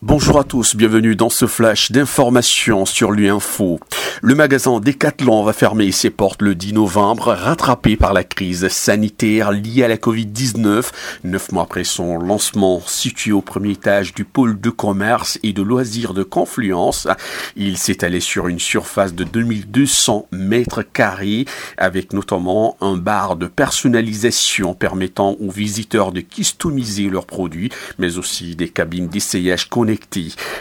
Bonjour à tous, bienvenue dans ce flash d'informations sur l'UINFO. Le magasin Decathlon va fermer ses portes le 10 novembre, rattrapé par la crise sanitaire liée à la Covid-19. Neuf mois après son lancement, situé au premier étage du pôle de commerce et de loisirs de Confluence, il allé sur une surface de 2200 mètres carrés, avec notamment un bar de personnalisation permettant aux visiteurs de customiser leurs produits, mais aussi des cabines d'essayage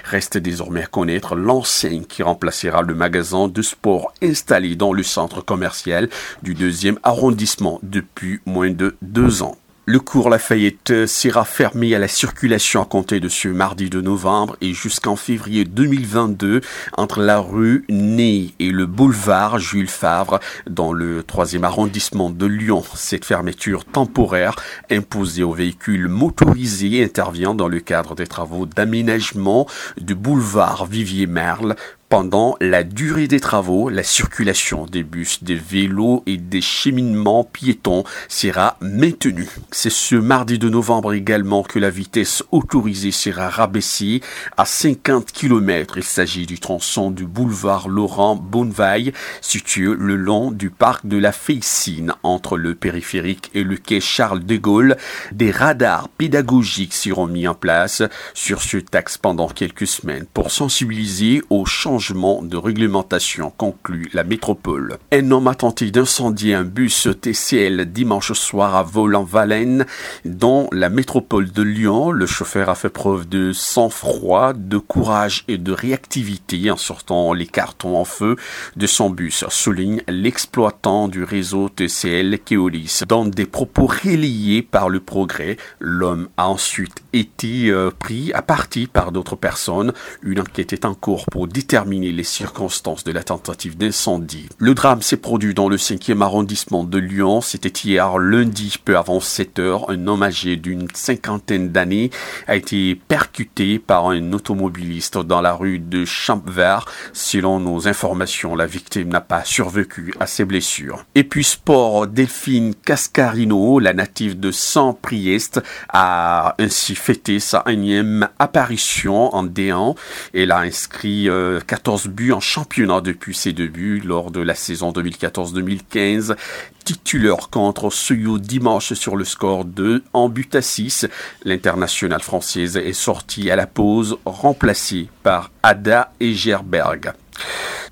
Reste désormais à connaître l'enseigne qui remplacera le magasin de sport installé dans le centre commercial du deuxième arrondissement depuis moins de deux ans. Le cours Lafayette sera fermé à la circulation à compter de ce mardi de novembre et jusqu'en février 2022 entre la rue Ney et le boulevard Jules Favre dans le troisième arrondissement de Lyon. Cette fermeture temporaire imposée aux véhicules motorisés intervient dans le cadre des travaux d'aménagement du boulevard Vivier-Merle pendant la durée des travaux, la circulation des bus, des vélos et des cheminements piétons sera maintenue. C'est ce mardi de novembre également que la vitesse autorisée sera rabaissée à 50 km. Il s'agit du tronçon du boulevard Laurent Bonnevaille, situé le long du parc de la Féicine, entre le périphérique et le quai Charles de Gaulle. Des radars pédagogiques seront mis en place sur ce taxe pendant quelques semaines pour sensibiliser aux changements de réglementation, conclut la métropole. Un homme a tenté d'incendier un bus TCL dimanche soir à Vol-en-Valenne, dans la métropole de Lyon. Le chauffeur a fait preuve de sang-froid, de courage et de réactivité en sortant les cartons en feu de son bus, souligne l'exploitant du réseau TCL Keolis. Dans des propos relayés par le progrès, l'homme a ensuite été euh, pris à partie par d'autres personnes. Une enquête est en cours pour déterminer les circonstances de la tentative d'incendie. Le drame s'est produit dans le 5e arrondissement de Lyon. C'était hier lundi, peu avant 7 heures. Un homme âgé d'une cinquantaine d'années a été percuté par un automobiliste dans la rue de Champvert. Selon nos informations, la victime n'a pas survécu à ses blessures. Et puis sport, Delphine Cascarino, la native de Saint-Priest, a ainsi fêté sa énième apparition en D1. Elle a inscrit euh, 14 buts en championnat depuis ses débuts lors de la saison 2014-2015. Titulaire contre Suyo dimanche sur le score de en but à 6. L'internationale française est sortie à la pause, remplacée par Ada Egerberg.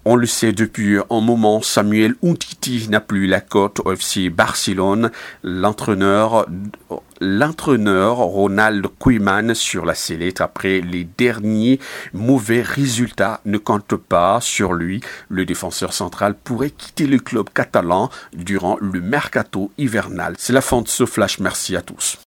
On le sait depuis un moment, Samuel Umtiti n'a plus la cote au FC Barcelone. L'entraîneur, l'entraîneur Ronald Koeman sur la sellette après les derniers mauvais résultats ne compte pas sur lui. Le défenseur central pourrait quitter le club catalan durant le mercato hivernal. C'est la fin de ce flash. Merci à tous.